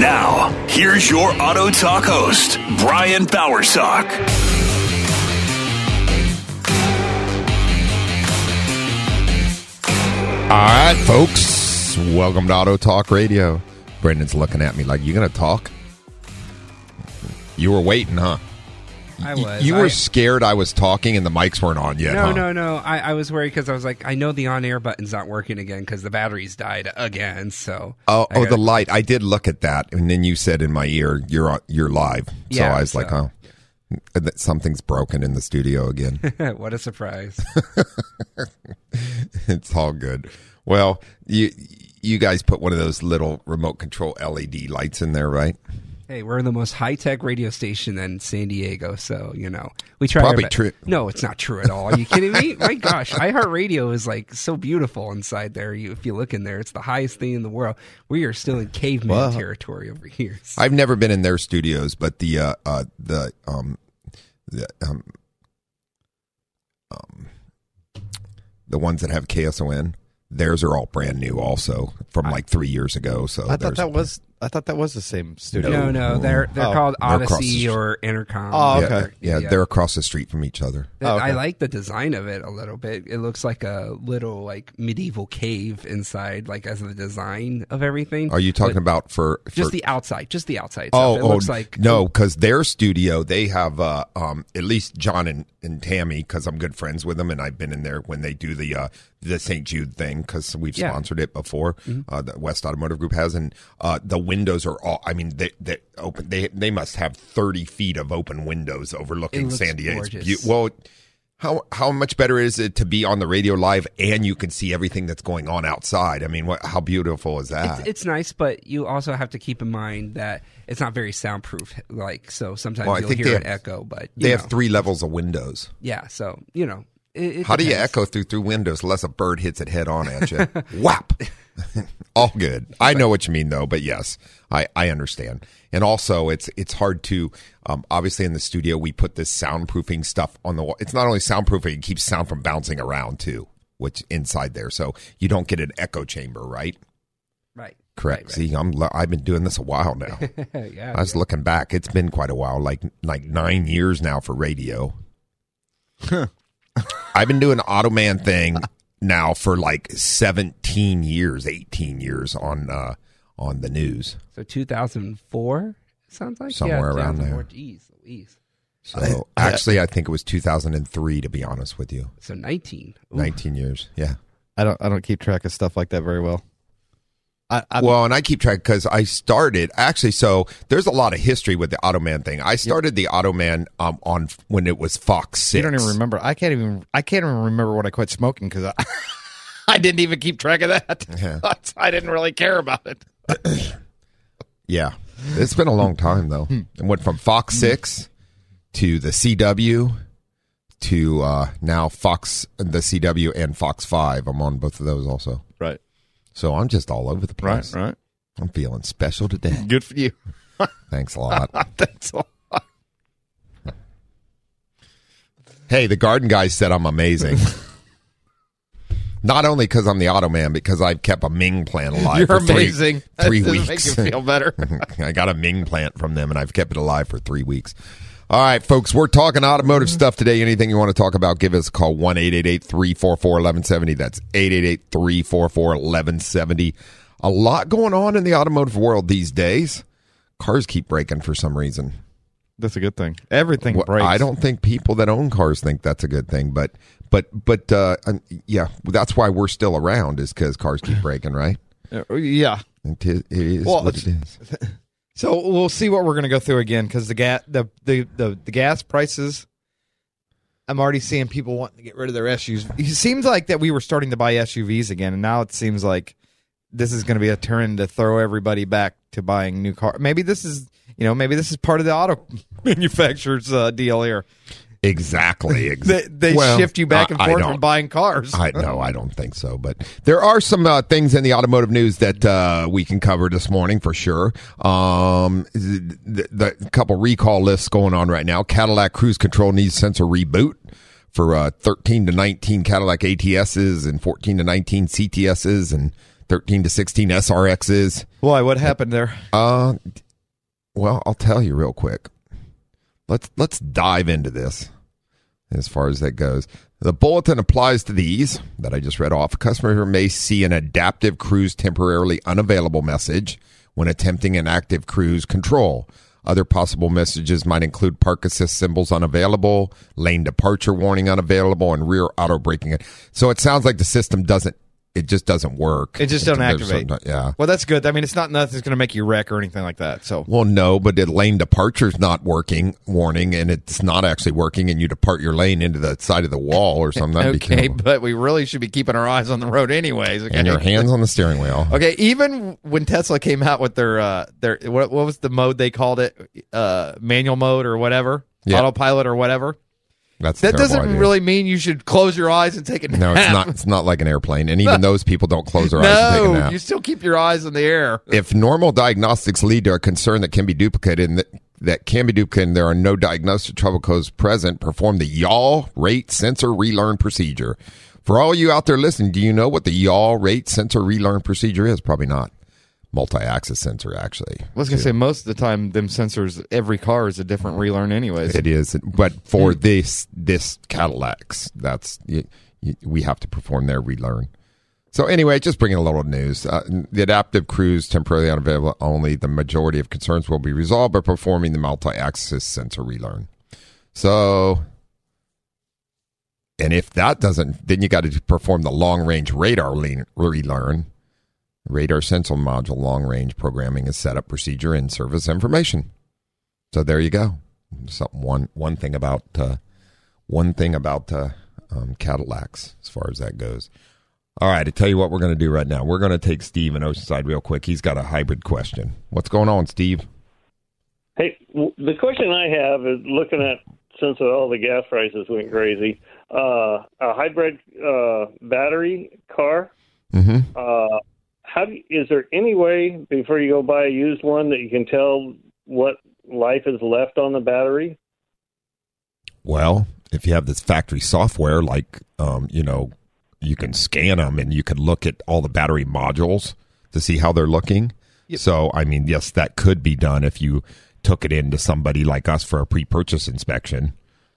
Now, here's your Auto Talk host, Brian Bowersock. All right, folks. Welcome to Auto Talk Radio. Brendan's looking at me like, you to talk? You were waiting, huh? I was. You were I- scared I was talking and the mics weren't on yet, no, huh? no, no. I, I was worried because I was like, I know the on-air button's not working again because the batteries died again. So Oh, oh, the light. I did look at that, and then you said in my ear, "You're you're live." So Yeah, I was like, so- "Oh, uh, that something's broken in the studio again." what a surprise! it's all good. Well, you you guys put one of those little remote control LED lights in there, right? Hey, we're the most high-tech radio station in San Diego, so you know we try. our Probably be- true. No, it's not true at all. Are you kidding me? My gosh, iHeartRadio is like so beautiful inside there. You, if you look in there, it's the highest thing in the world. We are still in caveman Well, territory over here. So- I've never been in their studios, but the uh, uh the um the um um the ones that have KSON, theirs are all brand new, also from like three years ago. So I thought that was I thought that was the same studio. no, no, they're they're Oh, called they're across the Audacy street. or Entercom. Oh, yeah, okay. yeah, they're across the street from each other. That- Oh, okay. I like the design of it a little bit. It looks like a little like medieval cave inside, like as the design of everything. Are you talking But about for, for just the outside? Just the outside. Oh, stuff. It oh, looks like no, because their studio they have uh, um, at least John and, and Tammy because I'm good friends with them and I've been in there when they do the uh, the St. Jude thing because we've Yeah. Mm-hmm. sponsored it before. Uh, the West Automotive Group has and uh, the windows are all. I mean they they open. They they must have 30 feet of open windows overlooking San Diego. It's gorgeous. well. How how much better is it to be on the radio live and you can see everything that's going on outside? I mean, what, how beautiful is that? It's, it's nice, but you also have to keep in mind that it's not very soundproof. Like so, sometimes Well, I you'll think hear an have- echo. But they you have three levels of windows. Yeah, so you know, it, it How do you echo through through windows unless a bird hits it head on at you? Whap! All good. I know what you mean though, but yes, I I understand. And also, it's it's hard to um, obviously in the studio we put this soundproofing stuff on the wall. It's not only soundproofing; it keeps sound from bouncing around too, which inside there, so you don't get an echo chamber, right? Right. Correct. Right, See, I'm I've been doing this a while now. yeah. I was looking back; it's been quite a while, like like nine years now for radio. I've been doing the Automan thing now for like seventeen years, eighteen years on uh, on the news. So 2004 sounds like Somewhere yeah, around there. 2004. Jeez, Louise. So actually, I think it was two thousand and three. To be honest with you, So 19. Ooh. nineteen years. Yeah. I don't I don't keep track of stuff like that very well. I, I well, and I keep track because I started actually. So there's a lot of history with the Automan thing. I started the Automan um, on when it was Fox Six. you don't even remember. I can't even I can't even remember when I quit smoking because I I didn't even keep track of that. Yeah. I didn't really care about it. Yeah, it's been a long time though. Hmm. It went from Fox Six to the CW to uh, now Fox, the CW, and Fox Five. I'm on both of those also, Right. So I'm just all over the place. Right. right. I'm feeling special today. Good for you. Thanks a lot. That's all. hey, the garden guy said I'm amazing. Not only because I'm the auto man, because I've kept a Ming plant alive You're for three, amazing. three doesn't weeks. Make you feel better. I got a Ming plant from them, and I've kept it alive for three weeks. All right, folks, we're talking automotive stuff today. Anything you want to talk about, give us a call 1 344 1170. That's 888 344 1170. A lot going on in the automotive world these days. Cars keep breaking for some reason. That's a good thing. Everything Well, breaks. I don't think people that own cars think that's a good thing, but but but uh, yeah, that's why we're still around is because cars keep breaking, right? Uh, Yeah. It is, it is Well, what it is. So we'll see what we're going to go through again because the gas the, the the the gas prices. I'm already seeing people wanting to get rid of their SUVs. It seems like that we were starting to buy SUVs again, and now it seems like this is going to be a turn to throw everybody back to buying new cars. Maybe this is you know maybe this is part of the auto manufacturer's uh, deal here. Exactly. Ex- They, they Well, shift you back and forth from buying cars. I no, I don't think so. But there are some uh, things in the automotive news that uh, we can cover this morning for sure. Um, the, the couple recall lists going on right now. Cadillac Cruise Control needs sensor reboot for uh, 13 to 19 Cadillac ATSs and 14 to 19 CTSs and 13 to 16 SRXs. Why? What happened there? Uh, well, I'll tell you real quick. Let's let's dive into this as far as that goes. The bulletin applies to these that I just read off. A customer may see an adaptive cruise temporarily unavailable message when attempting an active cruise control. Other possible messages might include park assist symbols unavailable, lane departure warning unavailable, and rear auto braking. So it sounds like the system doesn't. It just doesn't work. It just don't activate. Yeah. Well, that's good. I mean, it's not nothing's going to make you wreck or anything like that. So Well, no, but the lane departure's not working, warning, and it's not actually working, and you depart your lane into the side of the wall or something. Okay, but we really should be keeping our eyes on the road anyways. Okay? And your hands on the steering wheel. Okay, even when Tesla came out with their uh their what what was the mode they called it? Uh manual mode or whatever? Yeah. Autopilot or whatever. That's That doesn't idea. really mean you should close your eyes and take a nap. No, it's not. It's not like an airplane, and even those people don't close their eyes and take a No, nap. you still keep your eyes in the air. if normal diagnostics lead to a concern that can be duplicated and that, that can be duplicated and there are no diagnostic trouble codes present, perform the yaw rate sensor relearn procedure. For all you out there listening, do you know what the yaw rate sensor relearn procedure is? Probably not. Multi-axis sensor, actually. I was gonna say most of the time, them sensors, every car is a different relearn, anyways. It is, but for this this Cadillacs, that's we have to perform their relearn. So anyway, just bringing a little news. Uh, the adaptive cruise temporarily unavailable. Only the majority of concerns will be resolved by performing the multi-axis sensor relearn. So, and if that doesn't, then you got to perform the long-range radar relearn. Radar sensor module long-range programming is setup procedure and service information. So there you go. Something one one thing about uh, one thing about uh, um, Cadillacs as far as that goes. All right, I tell you what we're going to do right now. We're going to take Steve in Oceanside real quick. He's got a hybrid question. What's going on, Steve? Hey, w- the question I have is looking at since all the gas prices went crazy, uh, a hybrid uh, battery car. Mm-hmm. Uh, how do you, is there any way before you go buy a used one that you can tell what life is left on the battery? Well, if you have this factory software, like um, you know, you can scan them and you can look at all the battery modules to see how they're looking. So, I mean, yes, that could be done if you took it into somebody like us for a pre-purchase inspection.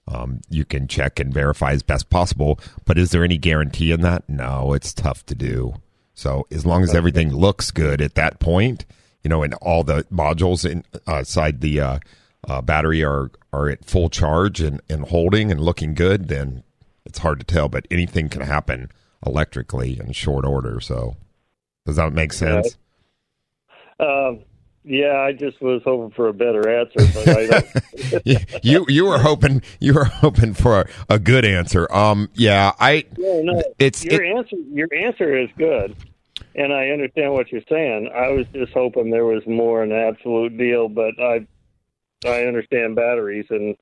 Um, you can check and verify as best possible. But is there any guarantee in that? No, it's tough to do. So, as long as everything looks good at that point, you know, and all the modules inside the uh, uh, battery are are at full charge and, and holding and looking good, then it's hard to tell. But anything can happen electrically in short order. So, does that make sense? Um, yeah, I just was hoping for a better answer, but I don't. you you were hoping you were hoping for a, a good answer. Um, yeah, I No, no. It's- your it- answer. Your answer is good, and I understand what you're saying. I was just hoping there was more an absolute deal, but I I understand batteries, and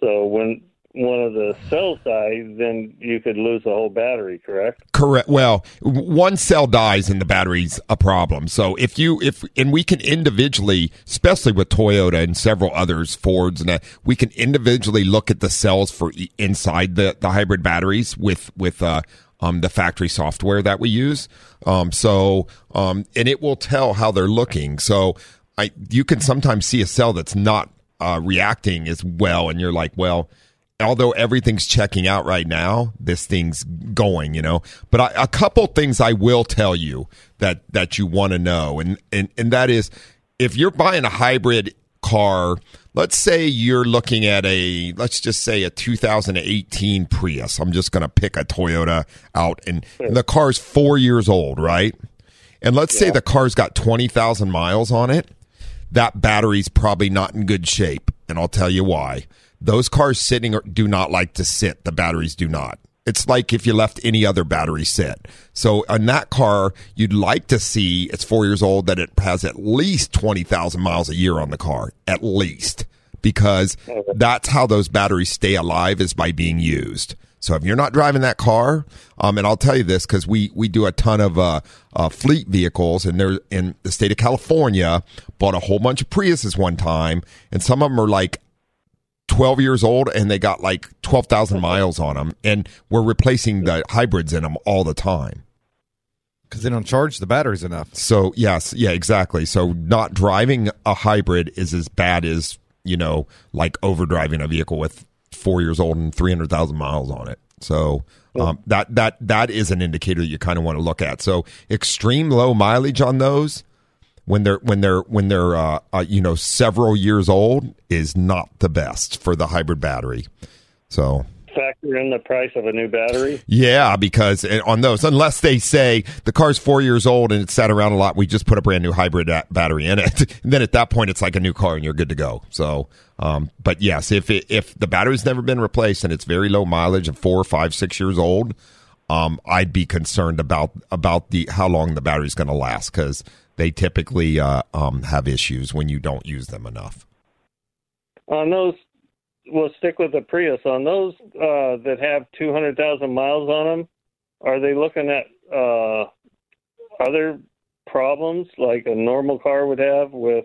so when one of the cell die, then you could lose the whole battery. Correct? Correct. Well, one cell dies and the battery's a problem. So if you if and we can individually, especially with Toyota and several others, Fords and that, we can individually look at the cells for inside the the hybrid batteries with with uh um the factory software that we use. Um so um and it will tell how they're looking. So I you can sometimes see a cell that's not uh, reacting as well, and you're like, well, although everything's checking out right now, this thing's going, you know. But I, a couple things I will tell you that that you want to know, and and and that is, if you're buying a hybrid car, let's say you're looking at a let's just say a 2018 Prius. I'm just going to pick a Toyota out, and, and the car's four years old, right? And let's say the car's got 20,000 miles on it. That battery's probably not in good shape. And I'll tell you why. Those cars sitting do not like to sit. The batteries do not. It's like if you left any other battery sit. So on that car, you'd like to see it's four years old that it has at least 20,000 miles a year on the car. At least. Because that's how those batteries stay alive is by being used. So if you're not driving that car, um, and I'll tell you this because we we do a ton of uh, uh, fleet vehicles, and they're in the state of California. Bought a whole bunch of Priuses one time, and some of them are like 12 years old, and they got like 12,000 miles on them, and we're replacing the hybrids in them all the time. because they don't charge the batteries enough. So yes, yeah, exactly. So not driving a hybrid is as bad as you know, like overdriving a vehicle with four years old and three hundred thousand miles on it. So um, that that that is an indicator that you kind of want to look at. So extreme low mileage on those when they're when they're when they're uh, uh, you know several years old is not the best for the hybrid battery. So Factor in the price of a new battery. yeah, because on those, unless they say the car's four years old and it's sat around a lot, we just put a brand new hybrid battery in it. And then at that point, it's like a new car and you're good to go. So, um, but yes, if it, if the battery's never been replaced and it's very low mileage of four, five, six years old, um, I'd be concerned about about the how long the battery's going to last because they typically uh, um, have issues when you don't use them enough. On those, we'll stick with the Prius. On those uh, that have 200,000 miles on them, are they looking at uh, other problems like a normal car would have with,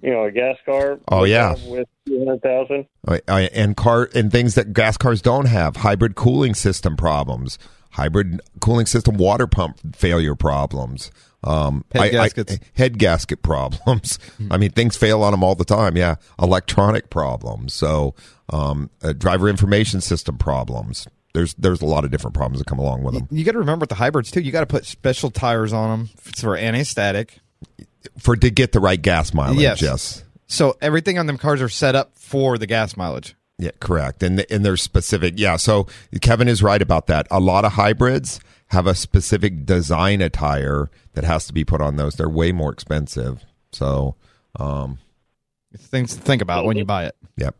you know, a gas car? Oh, yeah. With 200,000? I- I- and car and things that gas cars don't have hybrid cooling system problems hybrid cooling system water pump failure problems um Head I- I- head gasket problems i mean things fail on them all the time yeah electronic problems so um uh, driver information system problems there's there's a lot of different problems that come along with them You got to remember with the hybrids too. You got to put special tires on them for anti-static. for to get the right gas mileage Yes. yes So everything on them cars are set up for the gas mileage. Yeah, correct. And and they're specific. Yeah, so Kevin is right about that. A lot of hybrids have a specific design attire that has to be put on those. They're way more expensive. So, um, things to think about when you buy it. yep.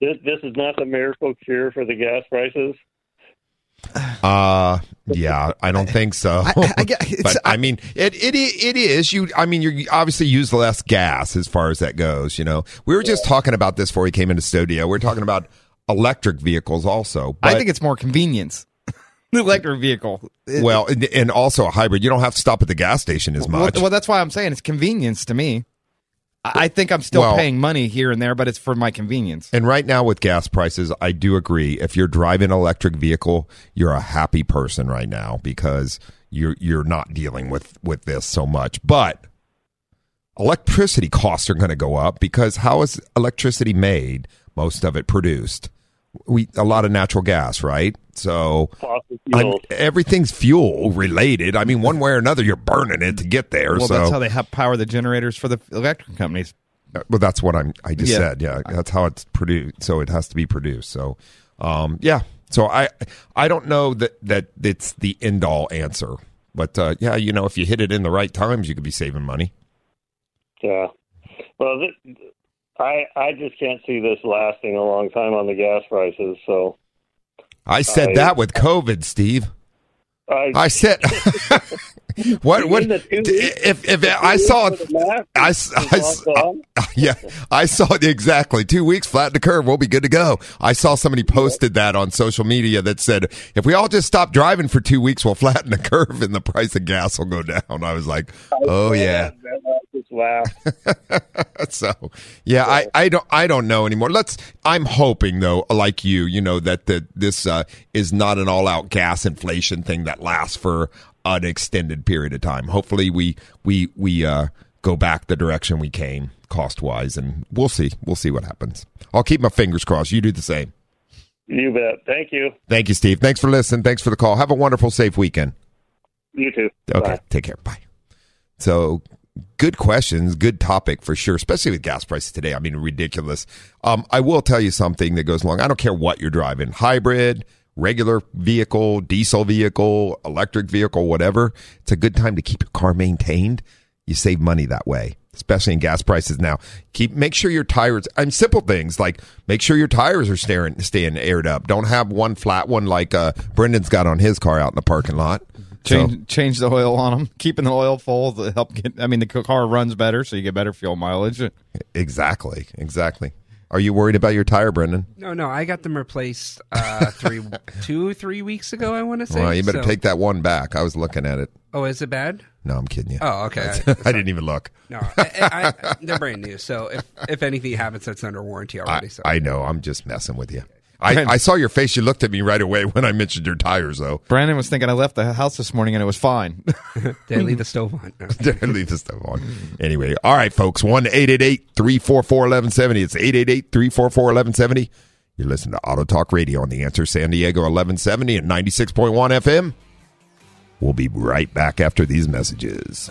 This, this is not the miracle cure for the gas prices. Uh yeah, I don't think so. I- I it's- but I mean, it it it is you. I mean, you obviously use less gas as far as that goes. You know, we were just talking about this before we came into studio. We are talking about electric vehicles also. I think it's more convenience. the electric vehicle. Well, and, and also a hybrid. You don't have to stop at the gas station as well, much. well, that's why I'm saying it's convenience to me. I think I'm still Well- paying money here and there, but it's for my convenience. And right now with gas prices, I do agree. If you're driving an electric vehicle, you're a happy person right now because you're you're not dealing with with this so much. But electricity costs are going to go up because how is electricity made? Most of it produced. We a lot of natural gas, right? So Fossil everything's fuel related. I mean, one way or another, you're burning it to get there. Well, so that's how they have power the generators for the electric companies. well, that's what I'm. I just Yeah. said. Yeah, that's how it's produced. So it has to be produced. So, um, yeah. So I, I don't know that that it's the end all answer, but uh, yeah, you know, if you hit it in the right times, you could be saving money. Yeah. Well, th- I I just can't see this lasting a long time on the gas prices. So I said I- that with COVID, Steve. I, I said, what? What? mean the two weeks? If if I saw, math I, I, uh, yeah, I saw exactly two weeks flatten the curve. We'll be good to go. I saw somebody posted that on social media that said, if we all just stop driving for two weeks, we'll flatten the curve and the price of gas will go down. I was like, oh yeah. Just laughed. so yeah, I, I don't I don't know anymore. Let's I'm hoping though, like you, you know, that the this uh, is not an all out gas inflation thing that lasts for an extended period of time. Hopefully we we we uh, go back the direction we came cost wise, and we'll see. We'll see what happens. I'll keep my fingers crossed. You do the same. You bet. Thank you. Thank you, Steve. Thanks for listening. Thanks for the call. Have a wonderful, safe weekend. You too. Okay, Bye. take care. Bye. So, good questions, good topic for sure, especially with gas prices today. I mean, ridiculous. Um, I will tell you something that goes along. I don't care what you're driving hybrid, regular vehicle, diesel vehicle, electric vehicle, whatever. It's a good time to keep your car maintained. You save money that way. Especially in gas prices now. Keep make sure your tires. And simple things like make sure your tires are staying staying aired up. Don't have one flat one like uh, Brendan's got on his car out in the parking lot. Change So- change the oil on them, keeping the oil full to help get. I mean, the car runs better, so you get better fuel mileage. Exactly. Exactly. Are you worried about your tire, Brendan? No, no, I got them replaced uh, three, two, three weeks ago. I want to say. Well, you better So- take that one back. I was looking at it. Oh, is it bad? No, I'm kidding you. Oh, okay. I didn't even look. No, I, I, they're brand new. So if if anything happens, that's under warranty I, already. So I know. I'm just messing with you. I, I saw your face. You looked at me right away when I mentioned your tires, though. Brandon was thinking I left the house this morning and it was fine. did I leave the stove on? No. Leave the stove on. Anyway, all right, folks. 1 344 1170. It's 888 344 1170. You're listening to Auto Talk Radio on the answer San Diego 1170 and 96.1 FM. We'll be right back after these messages.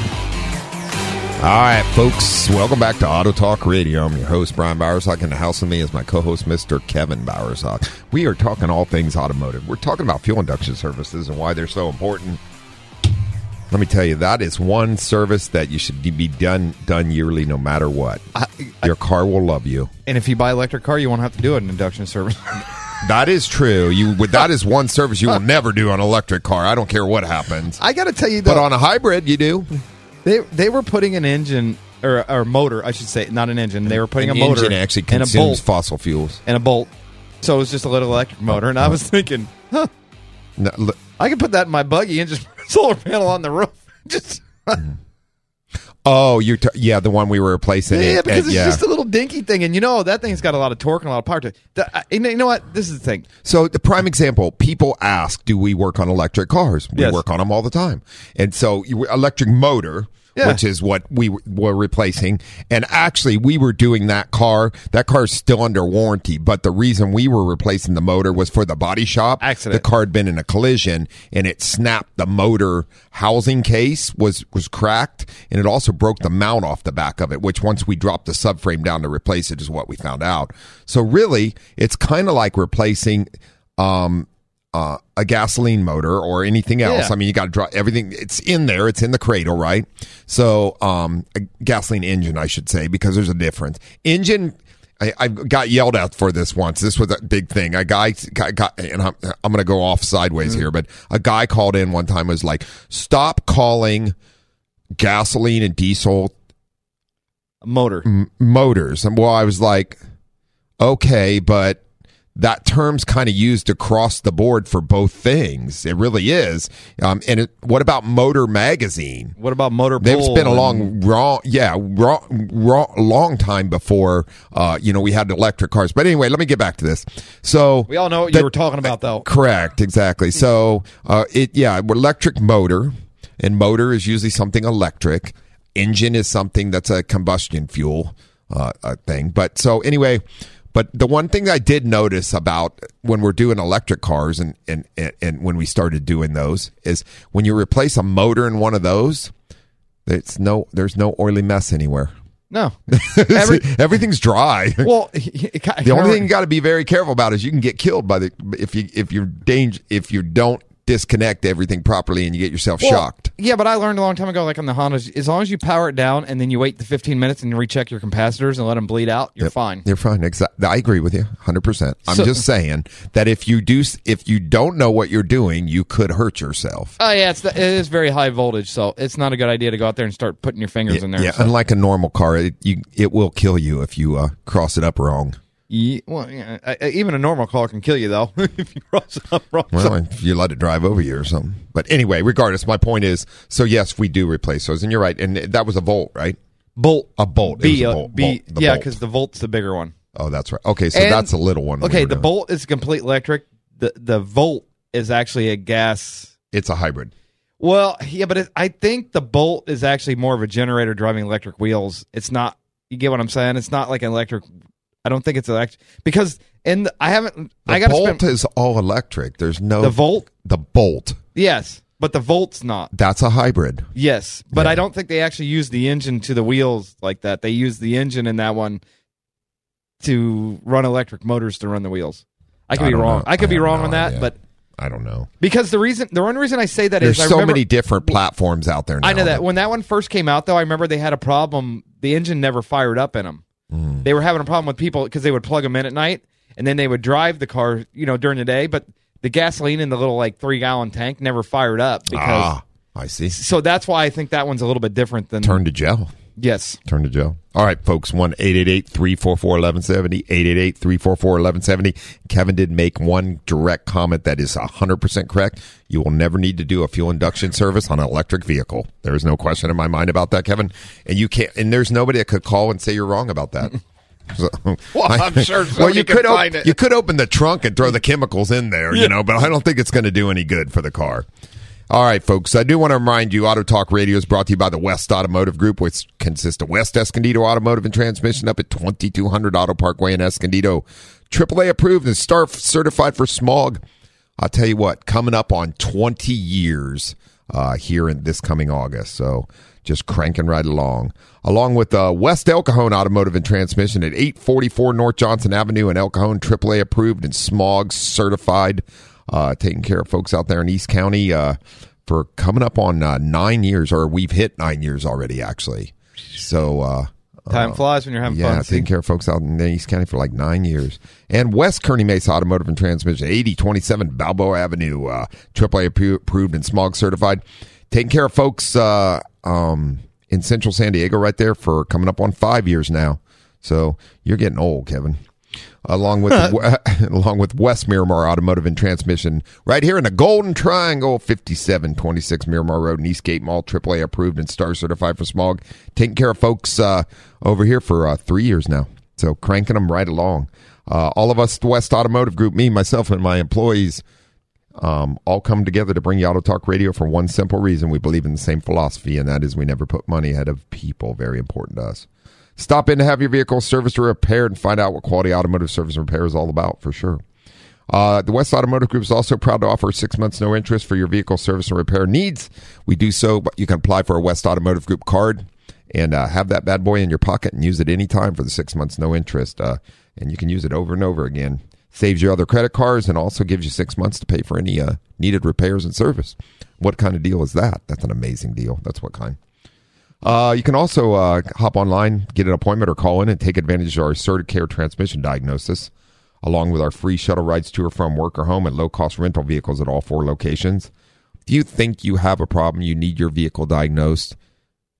All right, folks, welcome back to Auto Talk Radio. I'm your host, Brian Bowersock. In the house with me is my co host, Mr. Kevin Bowersock. We are talking all things automotive. We're talking about fuel induction services and why they're so important. Let me tell you, that is one service that you should be done done yearly no matter what. Your car will love you. and if you buy electric car, you won't have to do an induction service. That is true. You that is one service you will never do on an electric car. I don't care what happens. I got to tell you, that But on a hybrid, you do. They they were putting an engine or or motor, I should say, not an engine. They were putting An a motor engine actually and a consumes bolt fossil fuels. and a bolt. So it was just a little electric motor, and I was thinking, huh, No, look- I could put that in my buggy and just put a solar panel on the roof. Just oh, you're t- yeah, the one we were replacing. yeah, it- because and- it's yeah. just a little dinky thing, and you know that thing's got a lot of torque and a lot of power to it. The- I- you know what? This is the thing. So the prime example, people ask, do we work on electric cars? We Yes. work on them all the time. And so you, electric motor, Yeah. which is what we were replacing. And actually we were doing that car. That car is still under warranty, but the reason we were replacing the motor was for the body shop. Accident. The car had been in a collision and it snapped the motor housing case was, was cracked and it also broke the mount off the back of it, which once we dropped the subframe down to replace it is what we found out. So really it's kind of like replacing, um, uh, a gasoline motor or anything else. Yeah. I mean, you got to drop everything. It's in there. It's in the cradle, right? So, um, a gasoline engine, I should say, because there's a difference. Engine. I, I got yelled at for this once. This was a big thing. A guy got, got and I'm, I'm going to go off sideways here, but a guy called in one time was like, "Stop calling gasoline and diesel Motor. m- motors." And well, I was like, "Okay, but." That term's kind of used across the board for both things. It really is. Um, and it, what about Motor Magazine? What about motor? They've spent a and- long, wrong, yeah, wrong, wrong, long time before, uh, you know, we had electric cars. But anyway, let me get back to this. So We all know what you were talking about, though. Correct, exactly. So, uh, it, yeah, electric motor, and motor is usually something electric. Engine is something that's a combustion fuel uh, uh, thing. But so anyway, but the one thing I did notice about when we're doing electric cars and, and, and, and when we started doing those is when you replace a motor in one of those, it's no, there's no oily mess anywhere. No. Every- Everything's dry. well, the The only thing you got to be very careful about is you can get killed by the if you if you're danger if you don't disconnect everything properly and you get yourself Well, shocked. Yeah, but I learned a long time ago, like on the Hondas, as long as you power it down and then you wait the 15 minutes and you recheck your capacitors and let them bleed out, you're Yep. fine. You're fine. Exactly. I agree with you 100%. I'm So- just saying that if you do if you don't know what you're doing, you could hurt yourself. Oh yeah, it's the, it is very high voltage, so it's not a good idea to go out there and start putting your fingers in there. Yeah, unlike a normal car, it you it will kill you if you uh, cross it up wrong. Well, yeah, I- even a normal car can kill you though if you cross it up wrong. Well, if you let it drive over you or something. But anyway, regardless, my point is, so yes, we do replace those, and you're right. And that was a volt, right? Bolt, A bolt. It B, was a uh, bolt. B, Bolt. Yeah, because the volt's the bigger one. oh, that's right. Okay, so And- that's a little one. Okay, were the doing. bolt is complete electric. The the volt is actually a gas. It's a hybrid. Well, yeah, but it, I think the bolt is actually more of a generator driving electric wheels. It's not. You get what I'm saying? It's not like an electric. I don't think it's electric because in the, I haven't. The I got bolt spend is all electric. There's no the volt. The bolt. Yes, but the volt's not. That's a hybrid. Yes, but Yeah. I don't think they actually use the engine to the wheels like that. They use the engine in that one to run electric motors to run the wheels. I could I be wrong. know. I could I be wrong no on that, idea. but I don't know. because the reason, the one reason I say that is There's I so remember- many different platforms out there now. I know that when that one first came out, though, I remember they had a problem. The engine never fired up in them. Hmm. They were having a problem with people because they would plug them in at night, and then they would drive the car, you know, during the day. But the gasoline in the little like three gallon tank never fired up because. Ah, I see. So that's why I think that one's a little bit different than. Turn to gel. Yes. Turn to Joe. All right, folks. 1 344 1170. 888 344 1170. Kevin did make one direct comment that is 100% correct. You will never need to do a fuel induction service on an electric vehicle. There is no question in my mind about that, Kevin. And you can't, and there's nobody that could call and say you're wrong about that. So, Well, I'm sure well, you could op- you could open the trunk and throw the chemicals in there, you know, but I don't think it's going to do any good for the car. All right, folks. I do want to remind you, Auto Talk Radio is brought to you by the West Automotive Group, which consists of West Escondido Automotive and Transmission up at 2200 Auto Parkway in Escondido. AAA approved and STAR certified for smog. I'll tell you what, coming up on 20 years uh, here in this coming August. So just cranking right along. Along with uh, West El Cajon Automotive and Transmission at 844 North Johnson Avenue in El Cajon, AAA approved and smog certified. Uh, taking care of folks out there in East County uh, for coming up on uh, nine years, or we've hit nine years already, actually. So, uh, Time flies when you're having yeah, fun. taking care of folks out in East County for like nine years. And West Kearny Mesa Automotive and Transmission, 8027 Balboa Avenue, uh, AAA approved and smog certified. Taking care of folks uh, um, in Central San Diego right there for coming up on five years now. So you're getting old, Kevin. Along with along with West Miramar Automotive and Transmission, right here in the Golden Triangle, 5726 Miramar Road in Eastgate Mall, AAA approved and star certified for smog. Taking care of folks uh, over here for uh, three years now. So cranking them right along. Uh, all of us, the West Automotive Group, me, myself, and my employees, um, all come together to bring you Auto Talk Radio for one simple reason. We believe in the same philosophy, and that is we never put money ahead of people. Very important to us. Stop in to have your vehicle serviced or repaired and find out what quality automotive service and repair is all about for sure. Uh, the West Automotive Group is also proud to offer six months no interest for your vehicle service and repair needs. We do so, but you can apply for a West Automotive Group card and uh, have that bad boy in your pocket and use it anytime for the six months no interest. Uh, and you can use it over and over again. Saves your other credit cards and also gives you six months to pay for any uh, needed repairs and service. What kind of deal is that? That's an amazing deal. That's what kind. Uh, you can also uh, hop online, get an appointment, or call in and take advantage of our asserted care transmission diagnosis, along with our free shuttle rides to or from work or home and low cost rental vehicles at all four locations. If you think you have a problem, you need your vehicle diagnosed,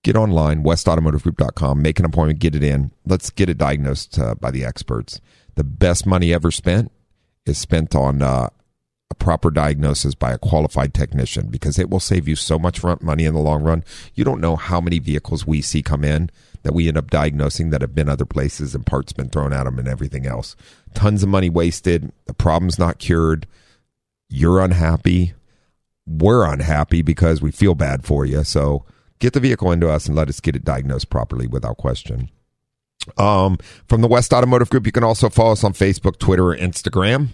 get online, westautomotivegroup.com, make an appointment, get it in. Let's get it diagnosed uh, by the experts. The best money ever spent is spent on uh, a proper diagnosis by a qualified technician because it will save you so much front money in the long run. You don't know how many vehicles we see come in that we end up diagnosing that have been other places and parts been thrown at them and everything else. Tons of money wasted. The problem's not cured. You're unhappy. We're unhappy because we feel bad for you. So get the vehicle into us and let us get it diagnosed properly without question. Um, from the West Automotive Group, you can also follow us on Facebook, Twitter, or Instagram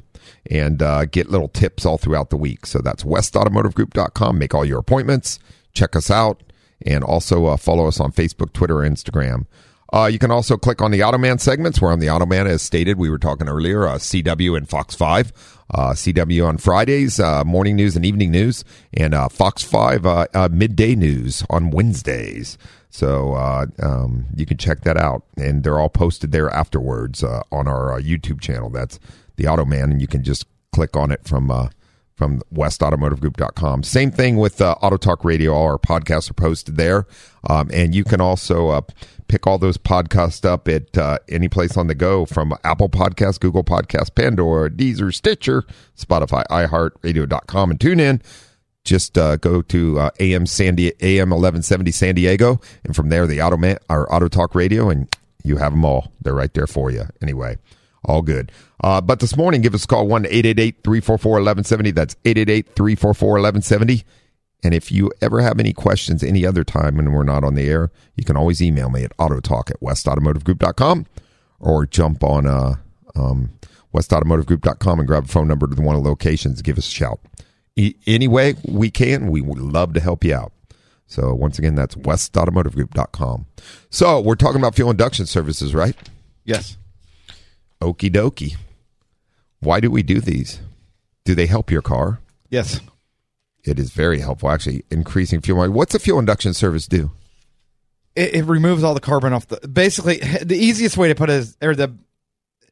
and uh, get little tips all throughout the week. So that's westautomotivegroup.com. Make all your appointments, check us out, and also uh, follow us on Facebook, Twitter, Instagram. Uh, you can also click on the Automan segments. We're on the Automan, as stated. We were talking earlier, uh, CW and Fox 5. Uh, CW on Fridays, uh, morning news and evening news, and Fox 5 uh, uh, midday news on Wednesdays. So uh, um, you can check that out. And they're all posted there afterwards uh, on our uh, YouTube channel. That's the Automan, and you can just click on it from uh, from westautomotivegroup.com. Same thing with uh, Auto Talk Radio. All our podcasts are posted there. Um, and you can also uh, pick all those podcasts up at uh, any place on the go from Apple Podcasts, Google Podcasts, Pandora, Deezer, Stitcher, Spotify, iHeartRadio.com, and tune in. Just uh, go to uh, AM Sandy AM 1170 San Diego, and from there the Auto Man, our Auto Talk Radio, and you have them all. They're right there for you. Anyway, all good. Uh, but this morning, give us a call 1 888 344 1170. That's 888 344 1170. And if you ever have any questions any other time and we're not on the air, you can always email me at autotalk at westautomotivegroup.com or jump on uh, um, westautomotivegroup.com and grab a phone number to one of the locations. Give us a shout. E- we can, we would love to help you out. So once again, that's westautomotivegroup.com. So we're talking about fuel induction services, right? Yes. Okie dokie. Why do we do these? Do they help your car? Yes. It is very helpful, actually, increasing fuel mileage. What's a fuel induction service do? It, it removes all the carbon off the. Basically, the easiest way to put it is, or the,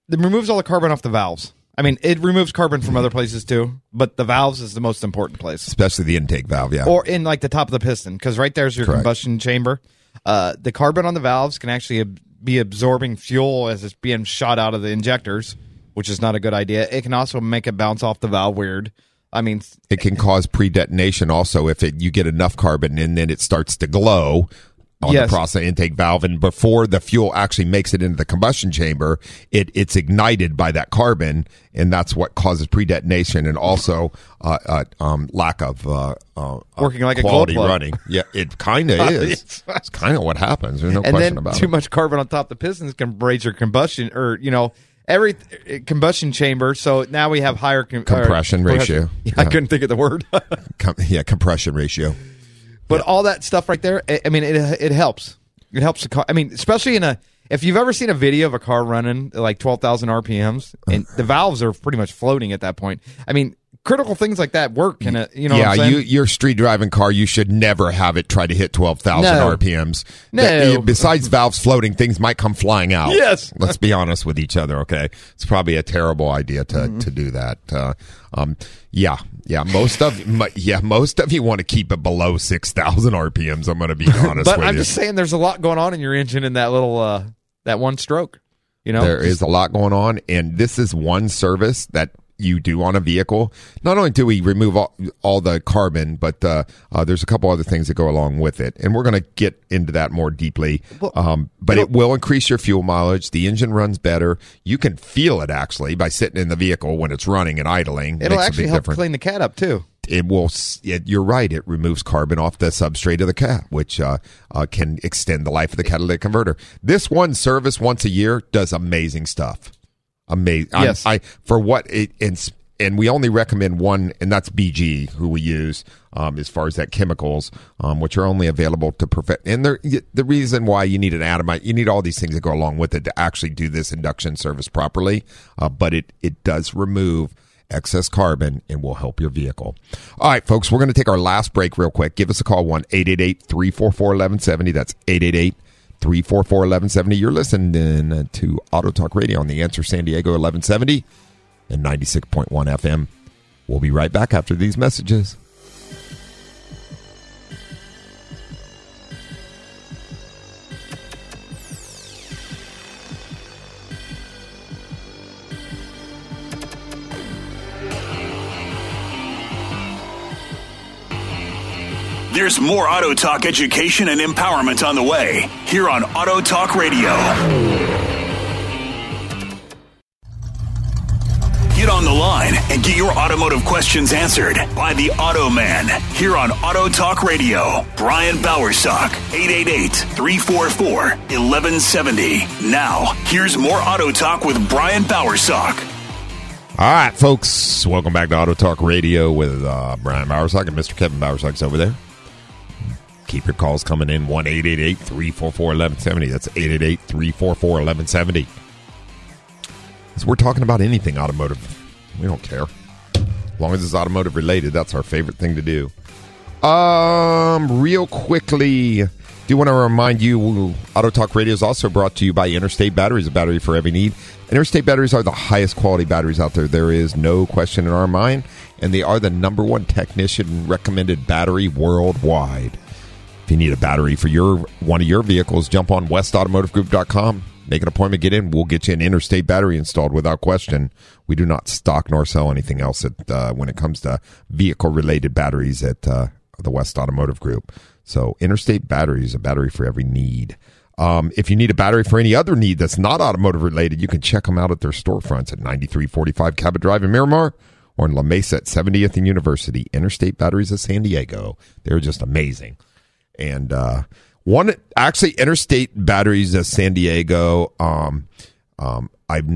it removes all the carbon off the valves. I mean, it removes carbon from other places too, but the valves is the most important place. Especially the intake valve, yeah. Or in like the top of the piston, because right there's your Correct. combustion chamber. Uh, the carbon on the valves can actually ab- be absorbing fuel as it's being shot out of the injectors, which is not a good idea. It can also make it bounce off the valve weird. I mean, it can cause pre-detonation also if it, you get enough carbon and then it starts to glow on Yes. the process intake valve and before the fuel actually makes it into the combustion chamber it it's ignited by that carbon and that's what causes pre-detonation and also uh, uh, um, lack of uh, uh, Working like a glow quality running yeah it kind of is It's- kind of what happens there's no and question then about too it much carbon on top of the pistons can raise your combustion or you know every uh, combustion chamber. So now we have higher com- Compression or- ratio. Yeah, I couldn't think of the word. Com- yeah compression ratio But all that stuff right there, I I mean, it it helps. It helps the car. I mean, especially in a if you've ever seen a video of a car running like twelve thousand RPMs and the valves are pretty much floating at that point. I mean, critical things like that work. And uh, you know, yeah, what I'm you your street driving car, you should never have it try to hit twelve thousand No. RPMs. No. That- besides valves floating, things might come flying out. Yes. let's be honest with each other. Okay, it's probably a terrible idea to Mm-hmm. to do that. Uh, um, yeah, yeah. Most of yeah, most of you want to keep it below six thousand RPMs. I'm going to be honest with you. but I'm you. just saying, there's a lot going on in your engine in that little uh that one stroke. You know, There is a lot going on, and this is one service that you do on a vehicle. Not only do we remove all, all the carbon, but uh, uh, there's a couple other things that go along with it, and we're going to get into that more deeply. um, but it will increase your fuel mileage. The engine runs better. You can feel it actually by sitting in the vehicle when it's running and idling. it'll Makes actually help difference clean the cat up too. it will it, you're right it removes carbon off the substrate of the cat which uh, uh, can extend the life of the catalytic converter this one service once a year does amazing stuff amazing Yes. I, for what it and, and we only recommend one and that's bg who we use um, as far as that chemicals um, which are only available to perfect and the reason why you need an atomite you need all these things that go along with it to actually do this induction service properly uh, but it it does remove excess carbon and will help your vehicle. All right, folks, we're going to take our last break real quick. Give us a call 1 888 344 1170. That's 888 344 1170. You're listening to Auto Talk Radio on the Answer San Diego 1170 and 96.1 FM. We'll be right back after these messages. There's more Auto Talk education and empowerment on the way here on Auto Talk Radio. Get on the line and get your automotive questions answered by the Auto Man here on Auto Talk Radio. Brian Bowersock, 888-344-1170. Now, here's more Auto Talk with Brian Bowersock. All right, folks, welcome back to Auto Talk Radio with uh, Brian Bowersock and Mr. Kevin Bowersock's over there. Keep your calls coming in 1 344 1170. That's 888 344 1170. We're talking about anything automotive. We don't care. As long as it's automotive related, that's our favorite thing to do. Um, real quickly, do want to remind you Auto Talk Radio is also brought to you by Interstate Batteries, a battery for every need. Interstate batteries are the highest quality batteries out there. There is no question in our mind, and they are the number one technician recommended battery worldwide. If you need a battery for your one of your vehicles, jump on westautomotivegroup.com. Make an appointment, get in. We'll get you an interstate battery installed without question. We do not stock nor sell anything else at, uh, when it comes to vehicle related batteries at uh, the West Automotive Group. So, interstate batteries, a battery for every need. Um, if you need a battery for any other need that's not automotive related, you can check them out at their storefronts at 9345 Cabot Drive in Miramar or in La Mesa at 70th and University. Interstate Batteries of San Diego. They're just amazing. And uh, one actually, Interstate Batteries of San Diego. Um, um, I've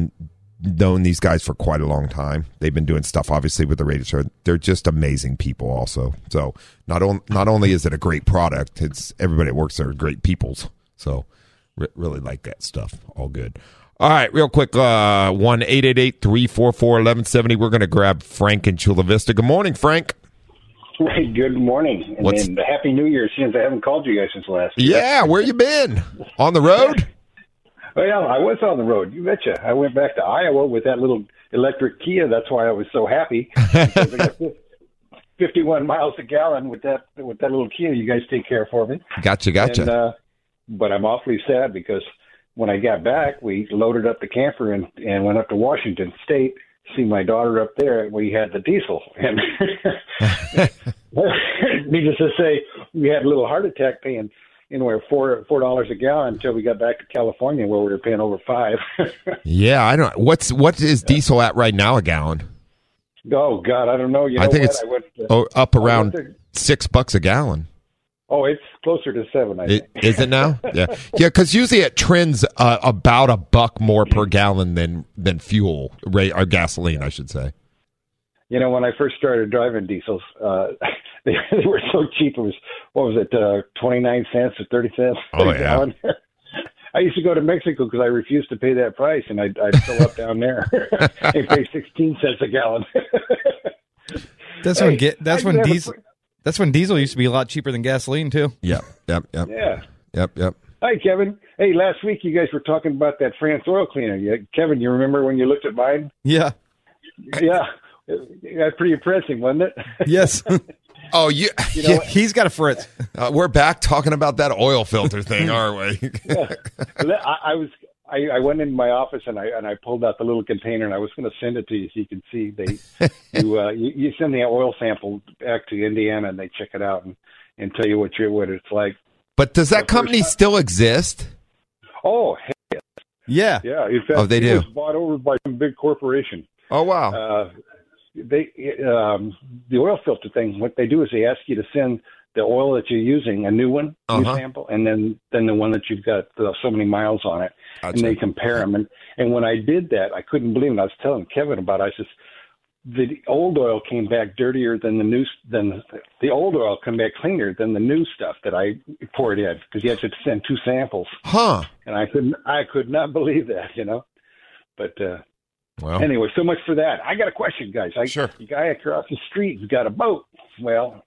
known these guys for quite a long time. They've been doing stuff, obviously, with the radio show. They're just amazing people, also. So not on, not only is it a great product, it's everybody that works there are great peoples. So re- really like that stuff. All good. All right, real quick, uh, one eight eight eight three four four eleven seventy. We're going to grab Frank in Chula Vista. Good morning, Frank. Good morning, and, What's- and happy New Year. Since I haven't called you guys since last. year. Yeah, where you been? On the road? Oh yeah, I was on the road. You betcha. I went back to Iowa with that little electric Kia. That's why I was so happy. Because I got fif- Fifty-one miles a gallon with that with that little Kia. You guys take care for me. Gotcha, gotcha. And, uh, but I'm awfully sad because when I got back, we loaded up the camper and and went up to Washington State. See my daughter up there, and we had the diesel. And needless to say, we had a little heart attack paying anywhere four four dollars a gallon until we got back to California where we were paying over five. Yeah, I don't. What's what is diesel at right now a gallon? oh God, I don't know. You know I think what? it's I went, uh, oh, up around to- six bucks a gallon. Oh, it's closer to seven. I think. It, is it now? Yeah, yeah. Because usually it trends uh, about a buck more per gallon than than fuel rate or gasoline, I should say. You know, when I first started driving diesels, uh, they, they were so cheap. It was what was it, uh, twenty nine cents or thirty cents Oh, yeah. gallon. I used to go to Mexico because I refused to pay that price, and I'd, I'd fill up down there and pay sixteen cents a gallon. That's Hey, when get. That's I when never- diesel. That's when diesel used to be a lot cheaper than gasoline too. Yep, yep, yep, yeah. yep, yep. Hi, Kevin. Hey, last week you guys were talking about that Frantz oil cleaner. Yeah, Kevin, you remember when you looked at mine? Yeah. Yeah, that's pretty impressive, wasn't it? Yes. Oh, you. You know, yeah, He's got a Fritz. uh, we're back talking about that oil filter thing, aren't we? I, I was I, I went into my office and I and I pulled out the little container and I was going to send it to you so you can see they you uh you, you send the oil sample back to Indiana and they check it out and and tell you what you what it's like. but does that company still exist? Oh heck Yeah. yeah! In fact, Oh, they it do. was bought over by some big corporation. Oh wow. Uh, they um, the oil filter thing. What they do is they ask you to send the oil that you're using, a new one, new Uh-huh. sample, and then then the one that you've got uh, so many miles on it, Gotcha. and they compare them. And and when I did that, I couldn't believe it. I was telling Kevin about. it. I says the old oil came back dirtier than the new than the the old oil came back cleaner than the new stuff that I poured in because you had to send two samples, Huh. and I couldn't I could not believe that, you know. But uh, Well, Anyway, so much for that. I got a question, guys. I, Sure. The guy across the street's got a boat. Well,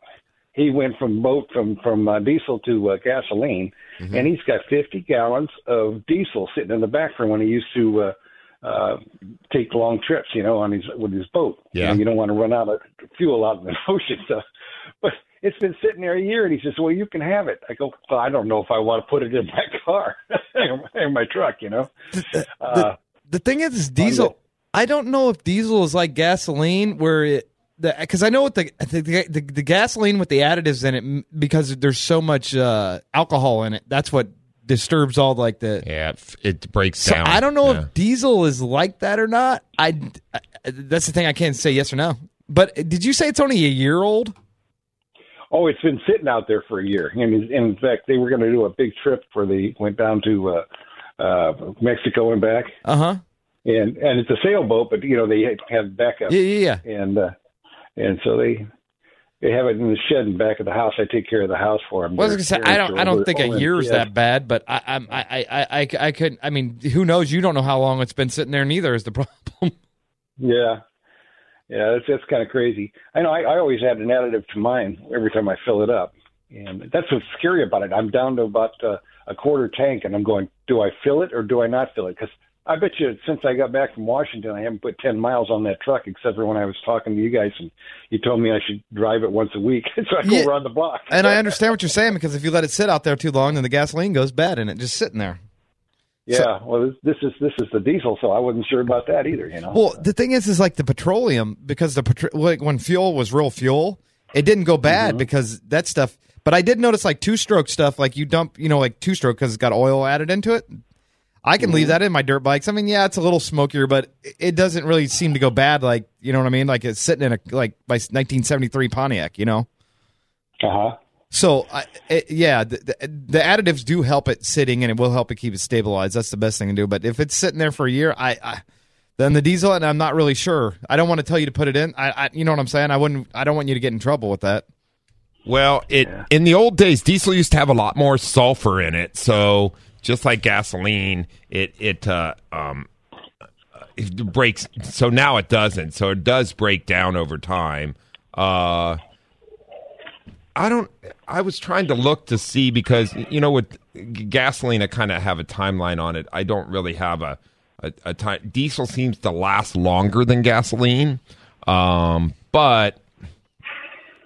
he went from boat from from uh, diesel to uh, gasoline, Mm-hmm. and he's got 50 gallons of diesel sitting in the back from when he used to uh, uh, take long trips. You know, on his with his boat. You, Yeah. know, you don't want to run out of fuel out in the ocean. So, but it's been sitting there a year, and he says, "Well, you can have it." I go, "Well, I don't know if I want to put it in my car, in my truck." You know. Uh, The thing is, is diesel. I don't know if diesel is like gasoline, where it because I know what the the, the the gasoline with the additives in it because there's so much uh, alcohol in it. That's what disturbs all like the. yeah, it, it breaks So down. I don't know Yeah. if diesel is like that or not. I, I that's the thing I can't say yes or no. But did you say it's only a year old? Oh, it's been sitting out there for a year. And in- in fact, they were going to do a big trip for the went down to uh, uh, Mexico and back, Uh huh. and and it's a sailboat, but you know they have backup, Yeah, yeah, yeah. and uh, and so they they have it in the shed in the back of the house. I take care of the house for them. Well, I was gonna say I don't I don't think a Over- year's yeah. that bad, but I I'm- I I I I I could I mean who knows? You don't know how long it's been sitting there. Neither is the problem. Yeah, yeah, that's that's kind of crazy. I know. I, I always add an additive to mine every time I fill it up, and that's what's scary about it. I'm down to about uh, a quarter tank, and I'm going, do I fill it or do I not fill it? Because I bet you since I got back from Washington, I haven't put ten miles on that truck, except for when I was talking to you guys, and you told me I should drive it once a week, so I go Yeah. around the block. And I understand what you're saying because if you let it sit out there too long, then the gasoline goes bad and it just sitting there. Yeah, well, this, is this is the diesel, so I wasn't sure about that either. You know. Well, the thing is, is like the petroleum because the petro- like when fuel was real fuel, it didn't go bad mm-hmm. because that stuff. But I did notice like two stroke stuff, like you dump, you know, like two stroke because it's got oil added into it. I can leave that in my dirt bikes. I mean, yeah, it's a little smokier, but it- it doesn't really seem to go bad. Like you know what I mean? Like it's sitting in a like my 1973 Pontiac, you know. Uh huh. So, I, it, yeah, the, the, the additives do help it sitting, and it will help it keep it stabilized. That's the best thing to do. But if it's sitting there for a year, I, I then the diesel, and I'm not really sure. I don't want to tell you to put it in. I, I, you know what I'm saying? I wouldn't. I don't want you to get in trouble with that. Well, it in the old days, diesel used to have a lot more sulfur in it. So just like gasoline, it it uh, um, it breaks. So now it doesn't. So it does break down over time. Uh, I don't. I was trying to look to see because you know with gasoline, I kind of have a timeline on it. I don't really have a a, a time. Diesel seems to last longer than gasoline, um, but